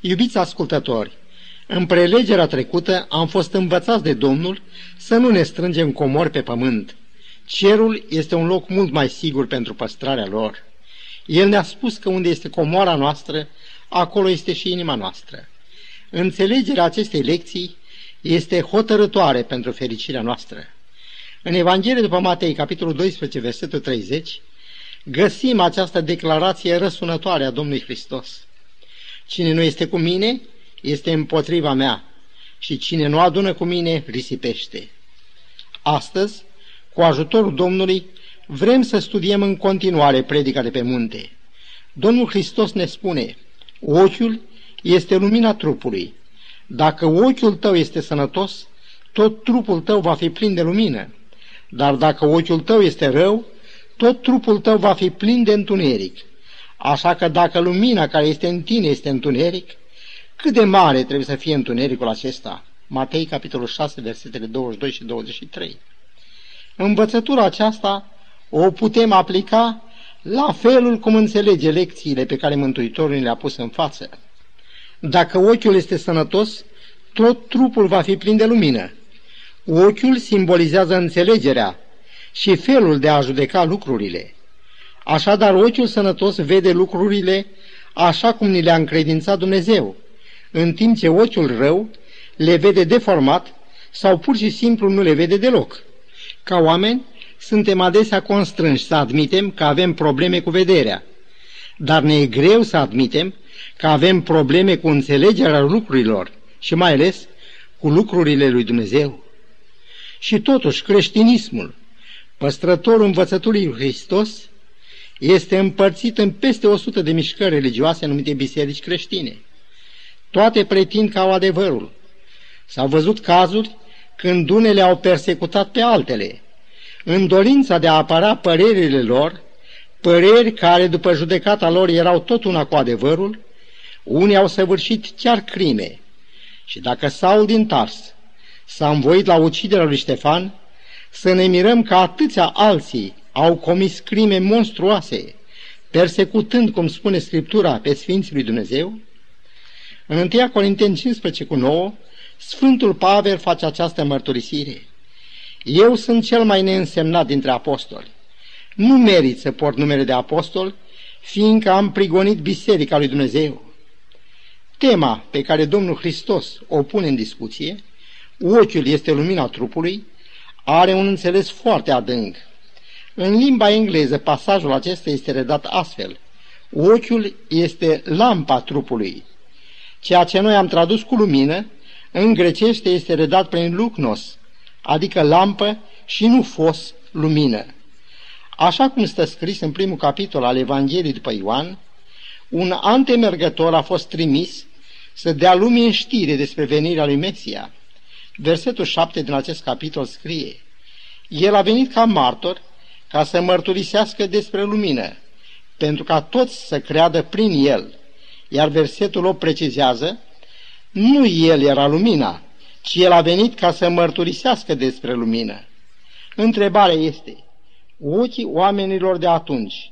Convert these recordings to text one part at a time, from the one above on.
Iubiți ascultători, în prelegerea trecută am fost învățați de Domnul să nu ne strângem comori pe pământ. Cerul este un loc mult mai sigur pentru păstrarea lor. El ne-a spus că unde este comoara noastră, acolo este și inima noastră. Înțelegerea acestei lecții este hotărătoare pentru fericirea noastră. În Evanghelie după Matei, capitolul 12, versetul 30, găsim această declarație răsunătoare a Domnului Hristos. Cine nu este cu mine, este împotriva mea și cine nu adună cu mine, risipește. Astăzi, cu ajutorul Domnului, vrem să studiem în continuare predica de pe munte. Domnul Hristos ne spune, ochiul este lumina trupului. Dacă ochiul tău este sănătos, tot trupul tău va fi plin de lumină. Dar dacă ochiul tău este rău, tot trupul tău va fi plin de întuneric. Așa că dacă lumina care este în tine este întuneric, cât de mare trebuie să fie întunericul acesta? Matei, capitolul 6, versetele 22 și 23. Învățătura aceasta o putem aplica la felul cum înțelege lecțiile pe care Mântuitorul le-a pus în față. Dacă ochiul este sănătos, tot trupul va fi plin de lumină. Ochiul simbolizează înțelegerea și felul de a judeca lucrurile. Așadar, ochiul sănătos vede lucrurile așa cum ni le-a încredințat Dumnezeu, în timp ce ochiul rău le vede deformat sau pur și simplu nu le vede deloc. Ca oameni, suntem adesea constrânși să admitem că avem probleme cu vederea, dar ne e greu să admitem că avem probleme cu înțelegerea lucrurilor și mai ales cu lucrurile lui Dumnezeu. Și totuși creștinismul, păstrătorul învățăturii lui Hristos, este împărțit în peste 100 de mișcări religioase numite biserici creștine. Toate pretind că au adevărul. S-au văzut cazuri când unele au persecutat pe altele, în dorința de a apăra părerile lor, păreri care după judecata lor erau tot una cu adevărul, unii au săvârșit chiar crime. Și dacă Saul din Tars s-a învoit la uciderea lui Ștefan, să ne mirăm că atâția alții au comis crime monstruoase, persecutând, cum spune Scriptura, pe Sfinții lui Dumnezeu? În 1 Corinteni 15 cu 9, Sfântul Pavel face această mărturisire. Eu sunt cel mai neînsemnat dintre apostoli. Nu merit să port numele de apostol, fiindcă am prigonit Biserica lui Dumnezeu. Tema pe care Domnul Hristos o pune în discuție, ochiul este lumina trupului, are un înțeles foarte adânc. În limba engleză, pasajul acesta este redat astfel. Ochiul este lampa trupului. Ceea ce noi am tradus cu lumină, în grecește este redat prin lucnos, adică lampă și nu fos lumină. Așa cum stă scris în primul capitol al Evangheliei după Ioan, un antemergător a fost trimis să dea lumii în știre despre venirea lui Mesia. Versetul 7 din acest capitol scrie, El a venit ca martor ca să mărturisească despre lumină, pentru ca toți să creadă prin el. Iar versetul 8 precizează, nu el era lumina, ci el a venit ca să mărturisească despre lumină. Întrebarea este, ochii oamenilor de atunci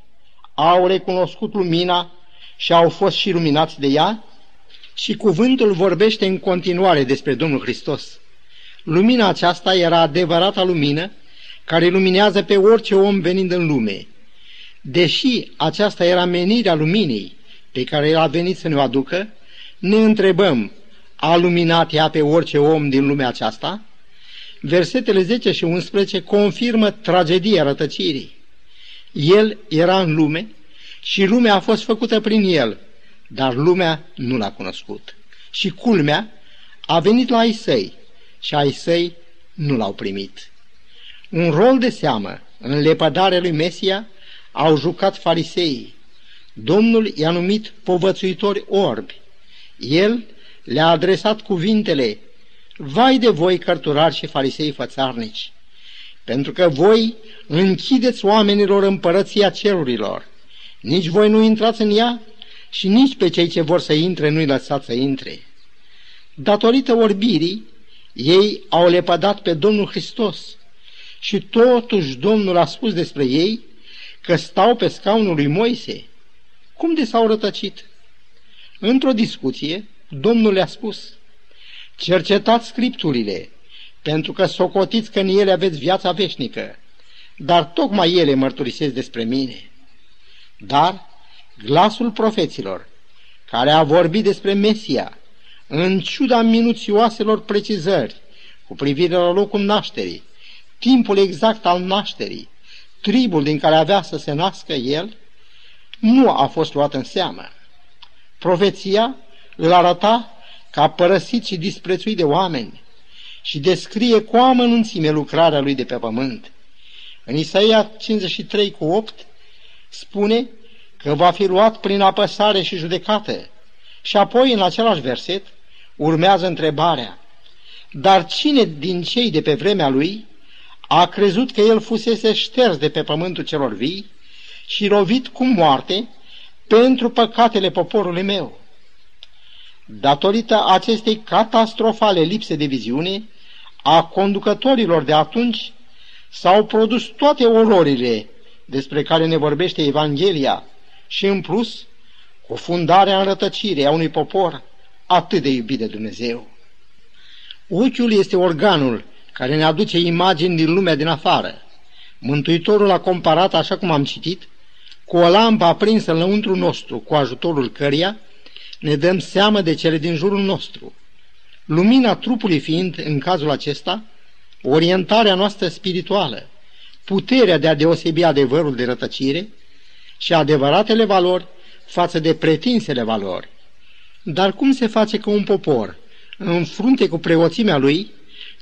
au recunoscut lumina și au fost și luminați de ea? Și cuvântul vorbește în continuare despre Domnul Hristos. Lumina aceasta era adevărata lumină care luminează pe orice om venind în lume. Deși aceasta era menirea luminii pe care el a venit să ne o aducă, ne întrebăm, a luminat ea pe orice om din lumea aceasta? Versetele 10 și 11 confirmă tragedia rătăcirii. El era în lume și lumea a fost făcută prin el, dar lumea nu l-a cunoscut. Și culmea a venit la ai săi și ai săi nu l-au primit. Un rol de seamă în lepădarea lui Mesia au jucat fariseii. Domnul i-a numit povățuitori orbi. El le-a adresat cuvintele, Vai de voi, cărturari și farisei fățarnici, pentru că voi închideți oamenilor împărăția cerurilor. Nici voi nu intrați în ea și nici pe cei ce vor să intre nu-i lăsați să intre. Datorită orbirii, ei au lepădat pe Domnul Hristos și totuși Domnul a spus despre ei că stau pe scaunul lui Moise. Cum de s-au rătăcit? Într-o discuție, Domnul le-a spus, cercetați scripturile, pentru că socotiți că în ele aveți viața veșnică, dar tocmai ele mărturisesc despre mine. Dar glasul profeților, care a vorbit despre Mesia, în ciuda minuțioaselor precizări cu privire la locul nașterii, timpul exact al nașterii, tribul din care avea să se nască el, nu a fost luat în seamă. Profeția îl arăta ca părăsit și disprețuit de oameni și descrie cu amănunțime lucrarea lui de pe pământ. În Isaia 53 cu 8 spune că va fi luat prin apăsare și judecată. Și apoi, în același verset, urmează întrebarea, dar cine din cei de pe vremea lui a crezut că el fusese șters de pe pământul celor vii și lovit cu moarte pentru păcatele poporului meu? Datorită acestei catastrofale lipse de viziune a conducătorilor de atunci, s-au produs toate ororile despre care ne vorbește Evanghelia și, în plus, cu fundarea în rătăcire a unui popor atât de iubit de Dumnezeu. Ochiul este organul care ne aduce imagini din lumea din afară. Mântuitorul a comparat, așa cum am citit, cu o lampă aprinsă înăuntru nostru, cu ajutorul căreia ne dăm seamă de cele din jurul nostru. Lumina trupului fiind, în cazul acesta, orientarea noastră spirituală, puterea de a deosebi adevărul de rătăcire și adevăratele valori față de pretinsele valori. Dar cum se face că un popor, în frunte cu preoțimea lui,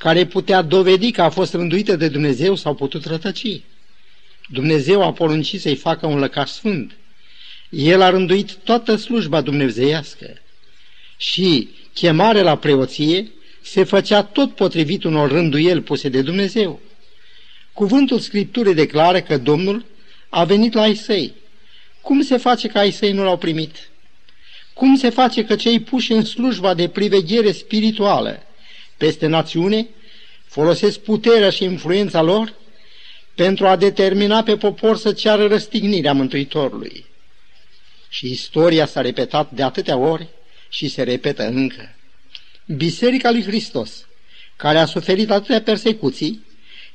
care putea dovedi că a fost rânduită de Dumnezeu, s-au putut rătăci? Dumnezeu a poruncit să-i facă un lăcaș sfânt. El a rânduit toată slujba dumnezeiască și chemare la preoție se făcea tot potrivit unor rânduieli puse de Dumnezeu. Cuvântul Scripturii declară că Domnul a venit la ai săi. Cum se face că ai săi nu l-au primit? Cum se face că cei puși în slujba de priveghere spirituală peste națiune folosesc puterea și influența lor pentru a determina pe popor să ceară răstignirea Mântuitorului? Și istoria s-a repetat de atâtea ori și se repetă încă. Biserica lui Hristos, care a suferit atâtea persecuții,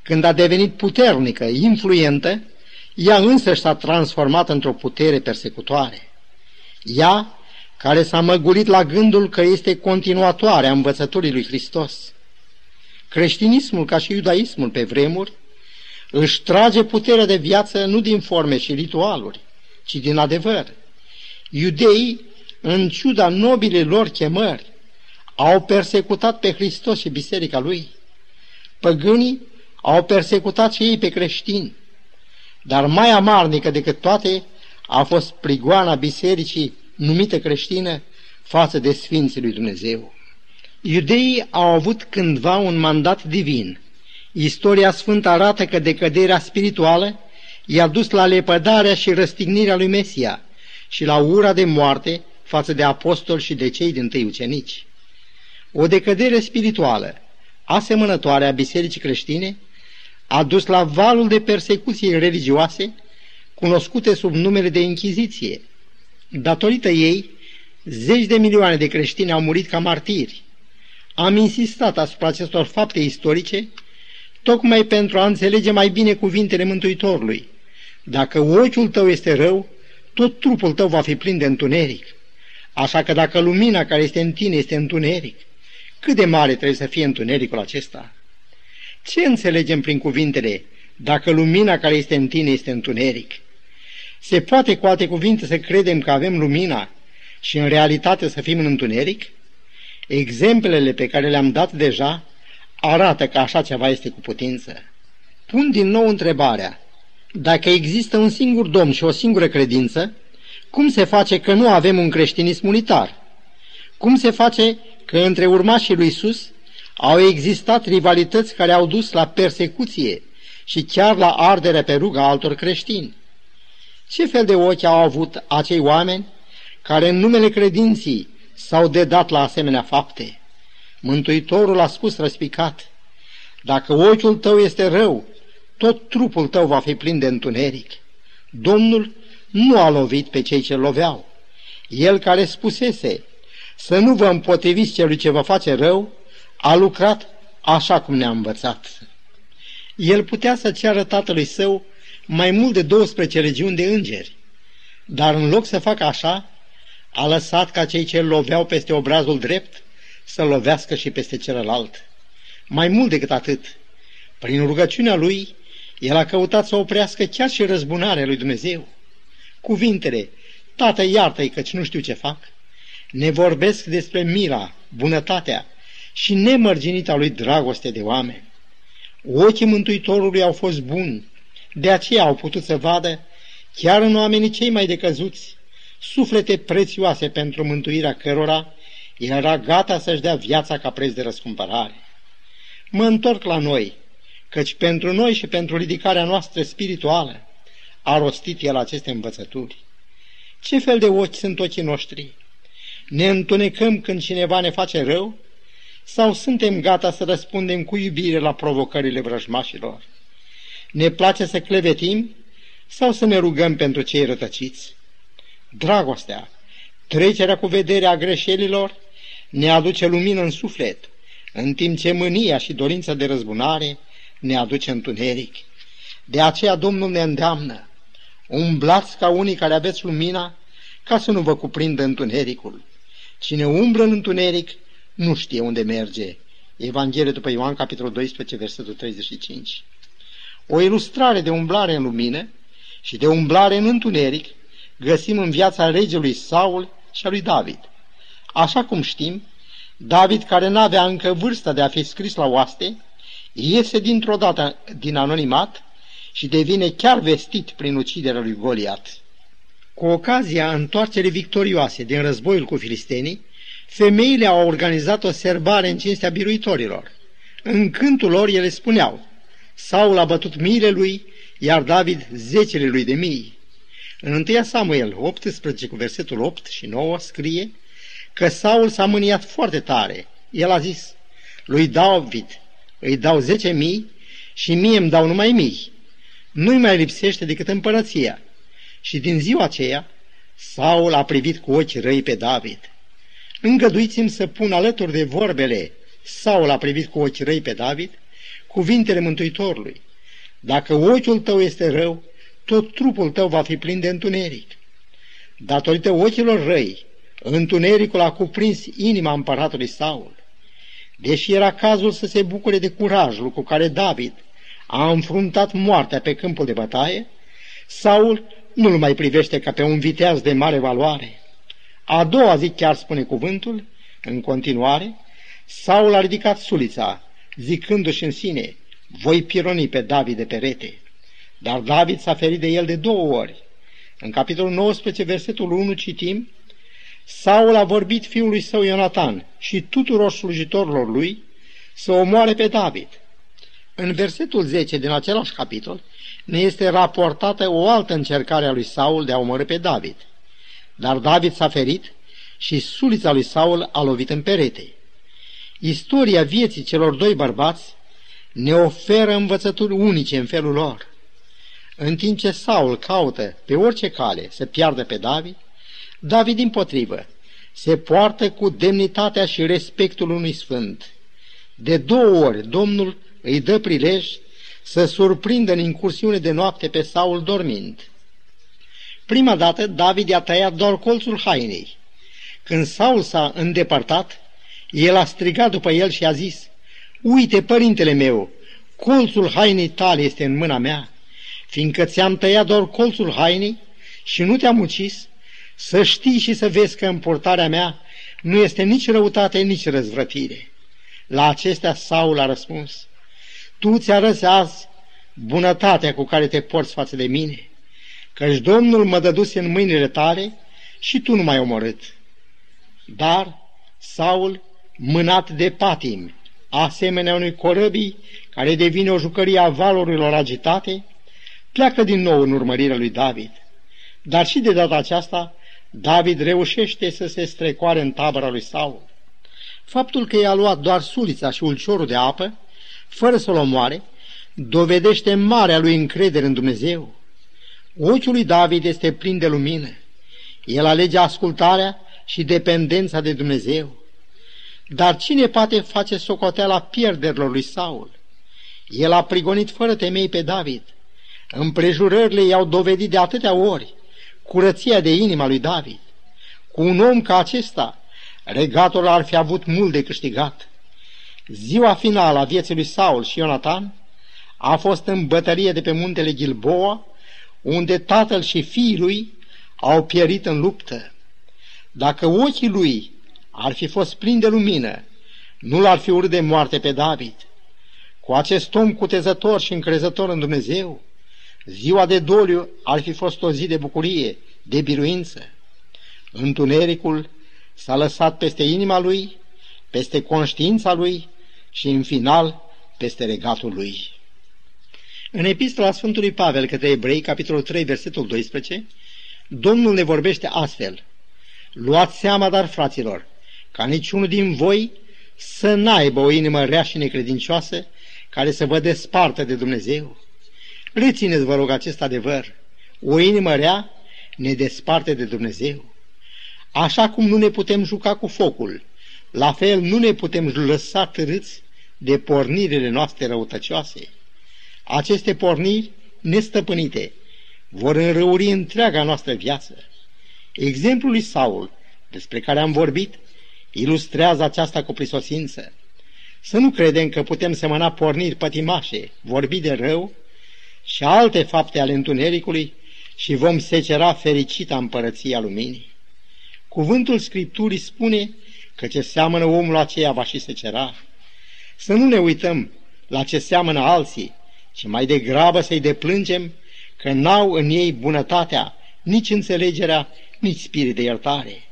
când a devenit puternică, influentă, ea însăși s-a transformat într-o putere persecutoare. Ea, care s-a măgulit la gândul că este continuatoare a învățăturii lui Hristos. Creștinismul, ca și iudaismul pe vremuri, își trage puterea de viață nu din forme și ritualuri, ci din adevăr. Iudeii în ciuda nobile lor chemări, au persecutat pe Hristos și biserica lui. Păgânii au persecutat și ei pe creștini, dar mai amarnică decât toate a fost prigoana bisericii numită creștină față de Sfinții lui Dumnezeu. Iudeii au avut cândva un mandat divin. Istoria sfântă arată că decăderea spirituală i-a dus la lepădarea și răstignirea lui Mesia și la ura de moarte față de apostoli și de cei din tâi ucenici. O decădere spirituală, asemănătoare a bisericii creștine, a dus la valul de persecuții religioase, cunoscute sub numele de Inchiziție. Datorită ei, zeci de milioane de creștini au murit ca martiri. Am insistat asupra acestor fapte istorice, tocmai pentru a înțelege mai bine cuvintele Mântuitorului. Dacă ochiul tău este rău, tot trupul tău va fi plin de întuneric. Așa că dacă lumina care este în tine este întuneric, cât de mare trebuie să fie întunericul acesta? Ce înțelegem prin cuvintele, dacă lumina care este în tine este întuneric? Se poate cu alte cuvinte să credem că avem lumina și în realitate să fim în întuneric? Exemplele pe care le-am dat deja arată că așa ceva este cu putință. Pun din nou întrebarea, dacă există un singur domn și o singură credință, cum se face că nu avem un creștinism unitar? Cum se face că între urmașii lui Isus au existat rivalități care au dus la persecuție și chiar la arderea pe ruga altor creștini? Ce fel de ochi au avut acei oameni care în numele credinții s-au dedat la asemenea fapte? Mântuitorul a spus răspicat, dacă ochiul tău este rău, tot trupul tău va fi plin de întuneric. Domnul nu a lovit pe cei ce loveau. El care spusese, să nu vă împotriviți celui ce vă face rău, a lucrat așa cum ne-a învățat. El putea să ceară tatălui său mai mult de 12 regiuni de îngeri, dar în loc să facă așa, a lăsat ca cei ce loveau peste obrazul drept să lovească și peste celălalt. Mai mult decât atât, prin rugăciunea lui, el a căutat să oprească chiar și răzbunarea lui Dumnezeu. Cuvintele, Tată, iartă-i căci nu știu ce fac, ne vorbesc despre mila, bunătatea și nemărginita lui dragoste de oameni. Ochii Mântuitorului au fost buni, de aceea au putut să vadă, chiar în oamenii cei mai decăzuți, suflete prețioase pentru mântuirea cărora el era gata să-și dea viața ca preț de răscumpărare. Mă întorc la noi, căci pentru noi și pentru ridicarea noastră spirituală a rostit el aceste învățături. Ce fel de ochi sunt ochii noștri? Ne întunecăm când cineva ne face rău? Sau suntem gata să răspundem cu iubire la provocările vrăjmașilor? Ne place să clevetim sau să ne rugăm pentru cei rătăciți? Dragostea, trecerea cu vederea greșelilor, ne aduce lumină în suflet, în timp ce mânia și dorința de răzbunare ne aduce întuneric. De aceea Domnul ne îndeamnă, umblați ca unii care aveți lumina, ca să nu vă cuprindă întunericul. Cine umblă în întuneric nu știe unde merge. Evanghelie după Ioan, capitolul 12, versetul 35. O ilustrare de umblare în lumină și de umblare în întuneric găsim în viața regelui Saul și a lui David. Așa cum știm, David, care n-avea încă vârsta de a fi scris la oaste, iese dintr-o dată din anonimat și devine chiar vestit prin uciderea lui Goliat. Cu ocazia întoarcerii victorioase din războiul cu filistenii, femeile au organizat o serbare în cinstea biruitorilor. În cântul lor ele spuneau, Saul a bătut miile lui, iar David zecele lui de mii. În 1 Samuel 18 cu versetul 8 și 9 scrie că Saul s-a mâniat foarte tare. El a zis, lui David îi dau zece mii și mie îmi dau numai mii. Nu-i mai lipsește decât împărăția. Și din ziua aceea, Saul a privit cu ochi răi pe David. Îngăduiți-mi să pun alături de vorbele Saul a privit cu ochi răi pe David, cuvintele Mântuitorului. Dacă ochiul tău este rău, tot trupul tău va fi plin de întuneric. Datorită ochilor răi, întunericul a cuprins inima împăratului Saul. Deși era cazul să se bucure de curajul cu care David a înfruntat moartea pe câmpul de bătaie, Saul nu-l mai privește ca pe un viteaz de mare valoare. A doua zi chiar spune cuvântul, în continuare, Saul a ridicat sulița, zicându-și în sine, voi pironi pe David de perete. Dar David s-a ferit de el de două ori. În capitolul 19, versetul 1 citim, Saul a vorbit fiului său Ionatan și tuturor slujitorilor lui să omoare pe David. În versetul 10 din același capitol ne este raportată o altă încercare a lui Saul de a omorâ pe David. Dar David s-a ferit și sulița lui Saul a lovit în perete. Istoria vieții celor doi bărbați ne oferă învățături unice în felul lor. În timp ce Saul caută pe orice cale să piardă pe David, David, din potrivă, se poartă cu demnitatea și respectul unui sfânt. De două ori Domnul îi dă prilej să surprindă în incursiune de noapte pe Saul dormind. Prima dată David i-a tăiat doar colțul hainei. Când Saul s-a îndepărtat, el a strigat după el și a zis, Uite, părintele meu, colțul hainei tale este în mâna mea, fiindcă ți-am tăiat doar colțul hainei și nu te-am ucis, să știi și să vezi că în portarea mea nu este nici răutate, nici răzvrătire. La acestea Saul a răspuns, Tu ți arăți azi bunătatea cu care te porți față de mine, căci Domnul mă dăduse în mâinile tale și tu nu m-ai omorât. Dar Saul, mânat de patim, asemenea unui corăbii care devine o jucărie a valurilor agitate, pleacă din nou în urmărirea lui David. Dar și de data aceasta, David reușește să se strecoare în tabăra lui Saul. Faptul că i-a luat doar sulița și ulciorul de apă, fără să-l omoare, dovedește marea lui încredere în Dumnezeu. Ochiul lui David este plin de lumină. El alege ascultarea și dependența de Dumnezeu. Dar cine poate face socoteala pierderilor lui Saul? El a prigonit fără temei pe David. Împrejurările i-au dovedit de atâtea ori curăția de inima lui David. Cu un om ca acesta, regatul ar fi avut mult de câștigat. Ziua finală a vieții lui Saul și Ionatan a fost în bătălie de pe muntele Gilboa, unde tatăl și fiii lui au pierit în luptă. Dacă ochii lui ar fi fost plini de lumină, nu l-ar fi urât de moarte pe David. Cu acest om cutezător și încrezător în Dumnezeu, ziua de doliu ar fi fost o zi de bucurie, de biruință. Întunericul s-a lăsat peste inima lui, peste conștiința lui și, în final, peste regatul lui. În epistola Sfântului Pavel către evrei, capitolul 3, versetul 12, Domnul ne vorbește astfel. Luați seama, dar, fraților, ca niciunul din voi să n-aibă o inimă rea și necredincioasă care să vă despartă de Dumnezeu. Rețineți, vă rog, acest adevăr. O inimă rea ne desparte de Dumnezeu. Așa cum nu ne putem juca cu focul, la fel nu ne putem lăsa târâți de pornirile noastre răutăcioase. Aceste porniri nestăpânite vor înrăuri întreaga noastră viață. Exemplul lui Saul, despre care am vorbit, ilustrează aceasta cu prisosință. Să nu credem că putem semăna porniri pătimașe, vorbi de rău și alte fapte ale întunericului și vom secera fericita împărăția luminii. Cuvântul Scripturii spune că ce seamănă omul aceea va și secera. Să nu ne uităm la ce seamănă alții, ci mai degrabă să-i deplângem că n-au în ei bunătatea, nici înțelegerea, nici spirit de iertare.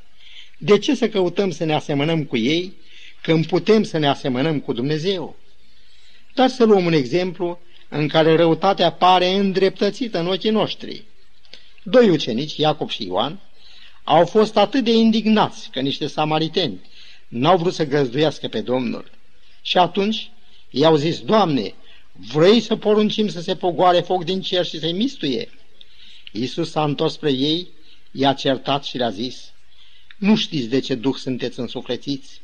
De ce să căutăm să ne asemănăm cu ei, când putem să ne asemănăm cu Dumnezeu? Dar să luăm un exemplu în care răutatea pare îndreptățită în ochii noștri. Doi ucenici, Iacob și Ioan, au fost atât de indignați că niște samariteni n-au vrut să găzduiască pe Domnul. Și atunci i-au zis, Doamne, vrei să poruncim să se pogoare foc din cer și să-i mistuie? Iisus s-a întors spre ei, i-a certat și le-a zis, nu știți de ce duh sunteți însuflețiți?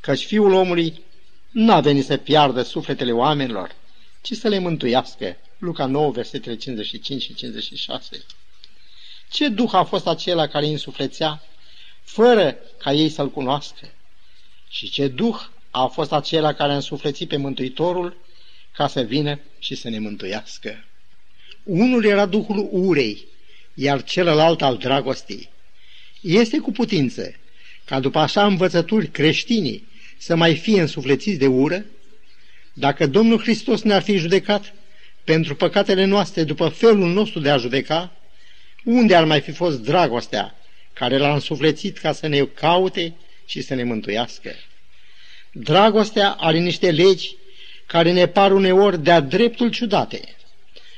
Căci fiul omului n-a venit să piardă sufletele oamenilor, ci să le mântuiască. Luca 9, versetele 55 și 56. Ce duh a fost acela care îi însuflețea, fără ca ei să-l cunoască? Și ce duh a fost acela care a însuflețit pe Mântuitorul ca să vină și să ne mântuiască? Unul era duhul urei, iar celălalt al dragostei. Este cu putință ca după așa învățături creștinii să mai fie însuflețiți de ură? Dacă Domnul Hristos ne-ar fi judecat pentru păcatele noastre după felul nostru de a judeca, unde ar mai fi fost dragostea care l-a însuflețit ca să ne caute și să ne mântuiască? Dragostea are niște legi care ne par uneori de-a dreptul ciudate.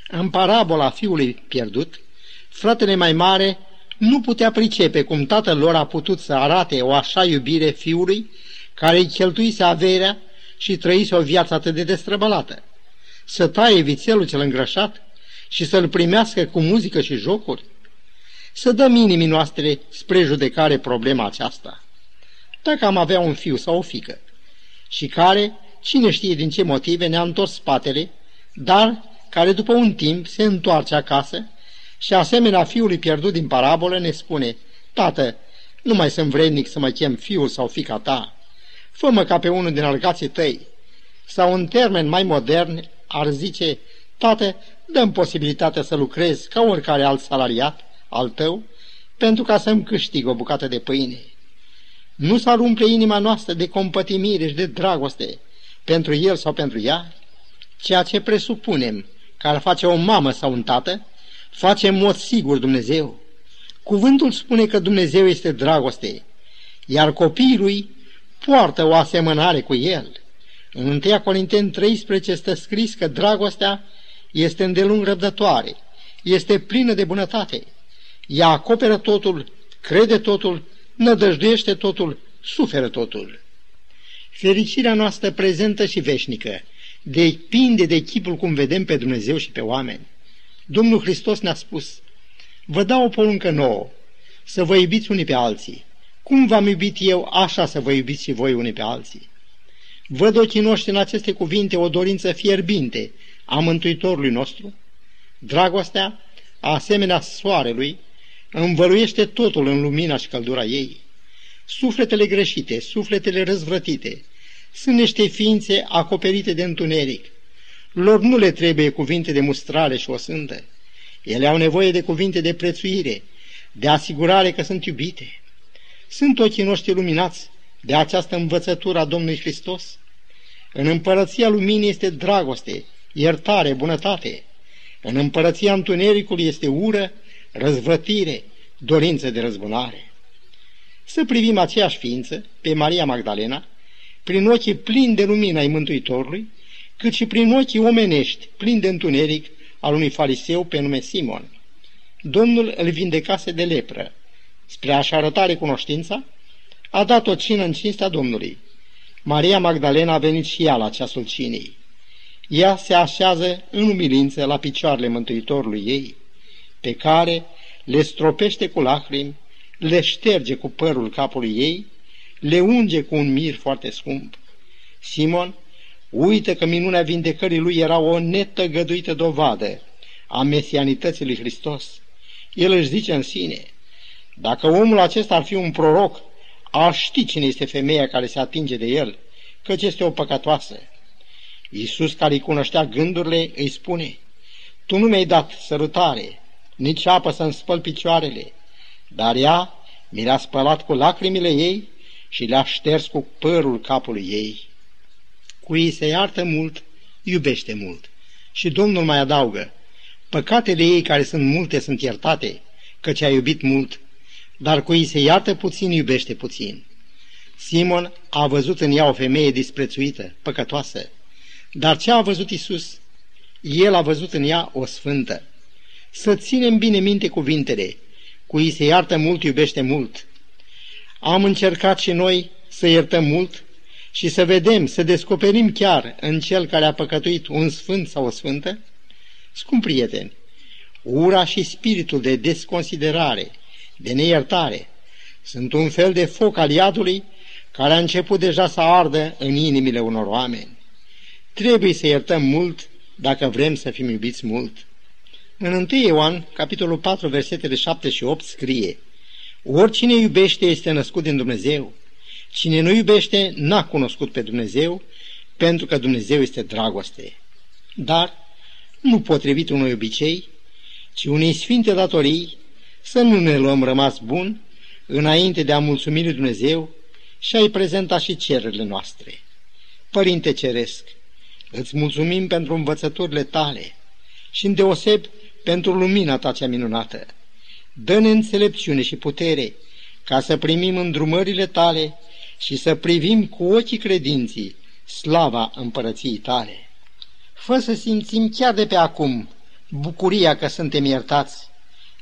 În parabola fiului pierdut, fratele mai mare nu putea pricepe cum tatăl lor a putut să arate o așa iubire fiului care îi cheltuise averea și trăise o viață atât de destrăbălată. Să taie vițelul cel îngrășat și să-l primească cu muzică și jocuri? Să dăm inimii noastre spre judecare problema aceasta. Dacă am avea un fiu sau o fică și care, cine știe din ce motive, ne-a întors spatele, dar care după un timp se întoarce acasă și asemenea fiului pierdut din parabolă ne spune, Tată, nu mai sunt vrednic să mă chem fiul sau fica ta, fă-mă ca pe unul din algații tăi. Sau în termen mai modern ar zice, Tată, dăm posibilitatea să lucrez ca oricare alt salariat al tău, pentru ca să-mi câștig o bucată de pâine. Nu s-ar umple inima noastră de compătimire și de dragoste pentru el sau pentru ea, ceea ce presupunem că ar face o mamă sau un tată, face în mod sigur Dumnezeu. Cuvântul spune că Dumnezeu este dragoste, iar copiii lui poartă o asemănare cu el. În 1 Corinteni 13 este scris că dragostea este îndelung răbdătoare, este plină de bunătate. Ea acoperă totul, crede totul, nădăjduiește totul, suferă totul. Fericirea noastră prezentă și veșnică depinde de chipul cum vedem pe Dumnezeu și pe oameni. Domnul Hristos ne-a spus, vă dau o poruncă nouă, să vă iubiți unii pe alții, Cum v-am iubit eu, așa să vă iubiți și voi unii pe alții. Văd ochii noștri în aceste cuvinte o dorință fierbinte a Mântuitorului nostru. Dragostea, asemenea soarelui, învăluiește totul în lumina și căldura ei. Sufletele greșite, sufletele răzvrătite, sunt niște ființe acoperite de întuneric. Lor nu le trebuie cuvinte de mustrare și osândă. Ele au nevoie de cuvinte de prețuire, de asigurare că sunt iubite. Sunt ochii noștri luminați de această învățătură a Domnului Hristos. În împărăția luminii este dragoste, iertare, bunătate. În împărăția întunericului este ură, răzvătire, dorință de răzbunare. Să privim aceeași ființă, pe Maria Magdalena, prin ochii plini de lumină ai Mântuitorului, cât și prin ochii omenești, plini de întuneric, al unui fariseu pe nume Simon. Domnul îl vindecase de lepră. Spre a-și arăta recunoștința, a dat o cină în cinstea Domnului. Maria Magdalena a venit și ea la ceasul cinei. Ea se așează în umilință la picioarele Mântuitorului ei, pe care le stropește cu lacrimi, le șterge cu părul capului ei, le unge cu un mir foarte scump. Simon uită că minunea vindecării lui era o netăgăduită dovadă a mesianității lui Hristos. El își zice în sine, dacă omul acesta ar fi un proroc, aș ști cine este femeia care se atinge de el, căci este o păcătoasă. Iisus, care îi cunoștea gândurile, îi spune, Tu nu mi-ai dat sărutare, nici apă să-mi spăl picioarele, dar ea mi le-a spălat cu lacrimile ei și le-a șters cu părul capului ei. Cui se iartă mult, iubește mult. Și Domnul mai adaugă, păcatele ei care sunt multe sunt iertate, căci a iubit mult, dar cui se iartă puțin, iubește puțin. Simon a văzut în ea o femeie disprețuită, păcătoasă, dar ce a văzut Isus? El a văzut în ea o sfântă. Să ținem bine minte cuvintele, cui se iartă mult, iubește mult. Am încercat și noi să iertăm mult și să vedem, să descoperim chiar în cel care a păcătuit un sfânt sau o sfântă? Scump prieteni, ura și spiritul de desconsiderare, de neiertare, sunt un fel de foc al iadului care a început deja să ardă în inimile unor oameni. Trebuie să iertăm mult dacă vrem să fim iubiți mult. În 1 Ioan, capitolul 4, versetele 7 și 8 scrie Oricine iubește este născut din Dumnezeu. Cine nu iubește n-a cunoscut pe Dumnezeu, pentru că Dumnezeu este dragoste. Dar, nu potrivit unui obicei, ci unei sfinte datorii, să nu ne luăm rămas bun înainte de a mulțumi lui Dumnezeu și a-i prezenta și cererile noastre. Părinte Ceresc, îți mulțumim pentru învățăturile tale și îndeoseb pentru lumina ta cea minunată. Dă-ne înțelepciune și putere ca să primim îndrumările tale și să privim cu ochii credinții slava împărăției tale. Fă să simțim chiar de pe acum bucuria că suntem iertați.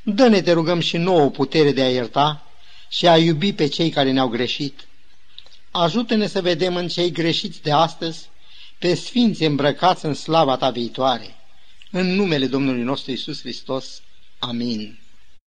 Dă-ne, te rugăm, și nouă putere de a ierta și a iubi pe cei care ne-au greșit. Ajută-ne să vedem în cei greșiți de astăzi pe sfinți îmbrăcați în slava ta viitoare. În numele Domnului nostru Isus Hristos. Amin.